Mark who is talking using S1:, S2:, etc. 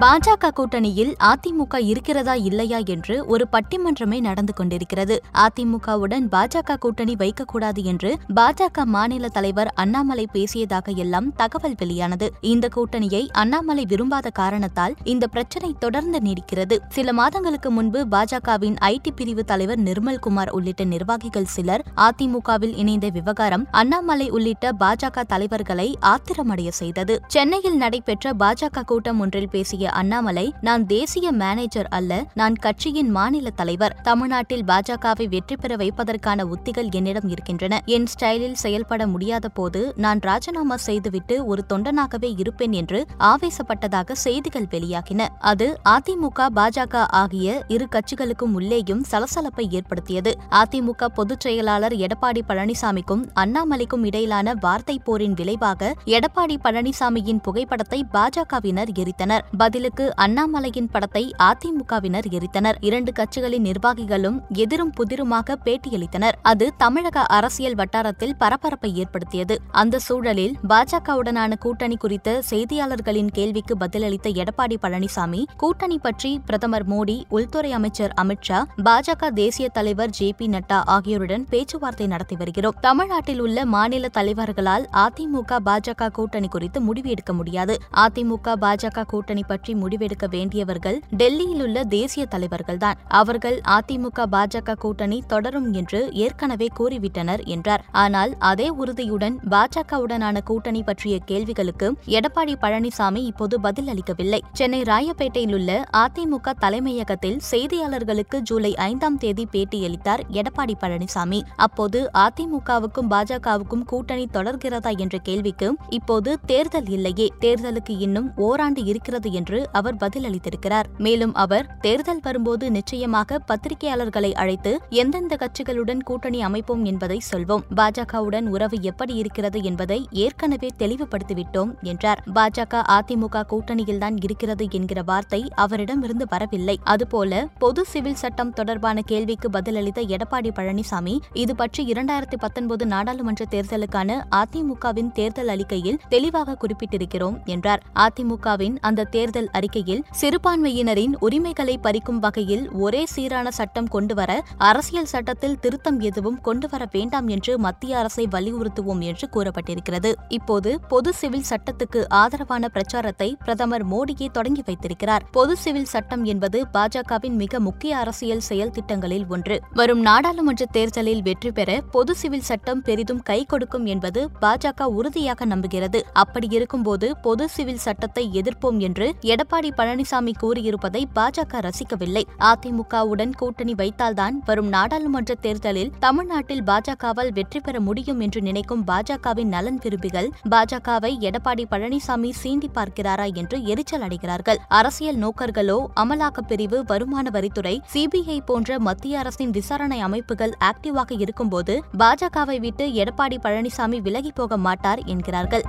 S1: பாஜக கூட்டணியில் அதிமுக இருக்கிறதா இல்லையா என்று ஒரு பட்டிமன்றமே நடந்து கொண்டிருக்கிறது. அதிமுகவுடன் பாஜக கூட்டணி வைக்கக்கூடாது என்று பாஜக மாநில தலைவர் அண்ணாமலை பேசியதாக எல்லாம் தகவல் வெளியானது. இந்த கூட்டணியை அண்ணாமலை விரும்பாத காரணத்தால் இந்த பிரச்சினை தொடர்ந்து நீடிக்கிறது. சில மாதங்களுக்கு முன்பு பாஜகவின் ஐடி பிரிவு தலைவர் நிர்மல்குமார் உள்ளிட்ட நிர்வாகிகள் சிலர் அதிமுகவில் இணைந்த விவகாரம் அண்ணாமலை உள்ளிட்ட பாஜக தலைவர்களை ஆத்திரமடைய செய்தது. சென்னையில் நடைபெற்ற பாஜக கூட்டம் ஒன்றில் பேசிய அண்ணாமலை நான் தேசிய மேனேஜர் அல்ல நான் கட்சியின் மாநில தலைவர். தமிழ்நாட்டில் பாஜகவை வெற்றி பெற வைப்பதற்கான உத்திகள் என்னிடம் இருக்கின்றன. என் ஸ்டைலில் செயல்பட முடியாத போது நான் ராஜினாமா செய்துவிட்டு ஒரு தொண்டனாகவே இருப்பேன் என்று ஆவேசப்பட்டதாக செய்திகள் வெளியாகின. அது அதிமுக பாஜக ஆகிய இரு கட்சிகளுக்கும் உள்ளேயும் சலசலப்பை ஏற்படுத்தியது. அதிமுக பொதுச் செயலாளர் எடப்பாடி பழனிசாமிக்கும் அண்ணாமலைக்கும் இடையிலான வார்த்தை போரின் விளைவாக எடப்பாடி பழனிசாமியின் புகைப்படத்தை பாஜகவினர் எரித்தனர். பதிலுக்கு அண்ணாமலையின் படத்தை அதிமுகவினர் எரித்தனர். இரண்டு கட்சிகளின் நிர்வாகிகளும் எதிரும் புதிருமாக பேட்டியளித்தனர். அது தமிழக அரசியல் வட்டாரத்தில் பரபரப்பை ஏற்படுத்தியது. அந்த சூழலில் பாஜகவுடனான கூட்டணி குறித்த செய்தியாளர்களின் கேள்விக்கு பதிலளித்த எடப்பாடி பழனிசாமி கூட்டணி பற்றி பிரதமர் மோடி உள்துறை அமைச்சர் அமித்ஷா பாஜக தேசிய தலைவர் ஜே பி நட்டா ஆகியோருடன் பேச்சுவார்த்தை நடத்தி வருகிறோம். தமிழ்நாட்டில் உள்ள மாநில தலைவர்களால் அதிமுக பாஜக கூட்டணி குறித்து முடிவு எடுக்க முடியாது. அதிமுக பாஜக கூட்டணி பற்றி முடிவெடுக்க வேண்டியவர்கள் டெல்லியில் உள்ள தேசிய தலைவர்கள்தான். அவர்கள் அதிமுக பாஜக கூட்டணி தொடரும் என்று ஏற்கனவே கூறிவிட்டனர் என்றார். ஆனால் அதே உறுதியுடன் பாஜகவுடனான கூட்டணி பற்றிய கேள்விகளுக்கு எடப்பாடி பழனிசாமி இப்போது பதில் அளிக்கவில்லை. சென்னை ராயப்பேட்டையில் உள்ள அதிமுக தலைமையகத்தில் செய்தியாளர்களுக்கு ஜூலை ஐந்தாம் தேதி பேட்டியளித்தார் எடப்பாடி பழனிசாமி. அப்போது அதிமுகவுக்கும் பாஜகவுக்கும் கூட்டணி தொடர்கிறதா என்ற கேள்விக்கு இப்போது தேர்தல் இல்லையே. தேர்தலுக்கு இன்னும் ஓராண்டு இருக்கிறது என்று அவர் பதிலளித்திருக்கிறார். மேலும் அவர் தேர்தல் வரும்போது நிச்சயமாக பத்திரிகையாளர்களை அழைத்து எந்தெந்த கட்சிகளுடன் கூட்டணி அமைப்போம் என்பதை சொல்வோம். பாஜகவுடன் உறவு எப்படி இருக்கிறது என்பதை ஏற்கனவே தெளிவுபடுத்திவிட்டோம் என்றார். பாஜக அதிமுக கூட்டணியில்தான் இருக்கிறது என்கிற வார்த்தை அவரிடமிருந்து வரவில்லை. அதுபோல பொது சிவில் சட்டம் தொடர்பான கேள்விக்கு பதிலளித்த எடப்பாடி பழனிசாமி இது பற்றி இரண்டாயிரத்தி பத்தொன்பது நாடாளுமன்ற தேர்தலுக்கான அதிமுகவின் தேர்தல் அறிக்கையில் தெளிவாக குறிப்பிட்டிருக்கிறோம் என்றார். அதிமுகவின் அந்த தேர்தல் தேர்தல் அறிக்கையில் சிறுபான்மையினரின் உரிமைகளை பறிக்கும் வகையில் ஒரே சீரான சட்டம் கொண்டுவர அரசியல் சட்டத்தில் திருத்தம் எதுவும் கொண்டுவர வேண்டாம் என்று மத்திய அரசை வலியுறுத்துவோம் என்று கூறப்பட்டிருக்கிறது. இப்போது பொது சிவில் சட்டத்துக்கு ஆதரவான பிரச்சாரத்தை பிரதமர் மோடியே தொடங்கி வைத்திருக்கிறார். பொது சிவில் சட்டம் என்பது பாஜகவின் மிக முக்கிய அரசியல் செயல் திட்டங்களில் ஒன்று. வரும் நாடாளுமன்ற தேர்தலில் வெற்றி பெற பொது சிவில் சட்டம் பெரிதும் கை கொடுக்கும் என்பது பாஜக உறுதியாக நம்புகிறது. அப்படி இருக்கும்போது பொது சிவில் சட்டத்தை எதிர்ப்போம் என்று எடப்பாடி பழனிசாமி கூறியிருப்பதை பாஜக ரசிக்கவில்லை. அதிமுகவுடன் கூட்டணி வைத்தால்தான் வரும் நாடாளுமன்ற தேர்தலில் தமிழ்நாட்டில் பாஜகவால் வெற்றி பெற முடியும் என்று நினைக்கும் பாஜகவின் நலன் விரும்பிகள் பாஜகவை எடப்பாடி பழனிசாமி சீண்டி பார்க்கிறாரா என்று எரிச்சல் அடைகிறார்கள். அரசியல் நோக்கர்களோ அமலாக்கப் பிரிவு வருமான வரித்துறை சிபிஐ போன்ற மத்திய அரசின் விசாரணை அமைப்புகள் ஆக்டிவாக இருக்கும்போது பாஜகவை விட்டு எடப்பாடி பழனிசாமி விலகி போக மாட்டார் என்கிறார்கள்.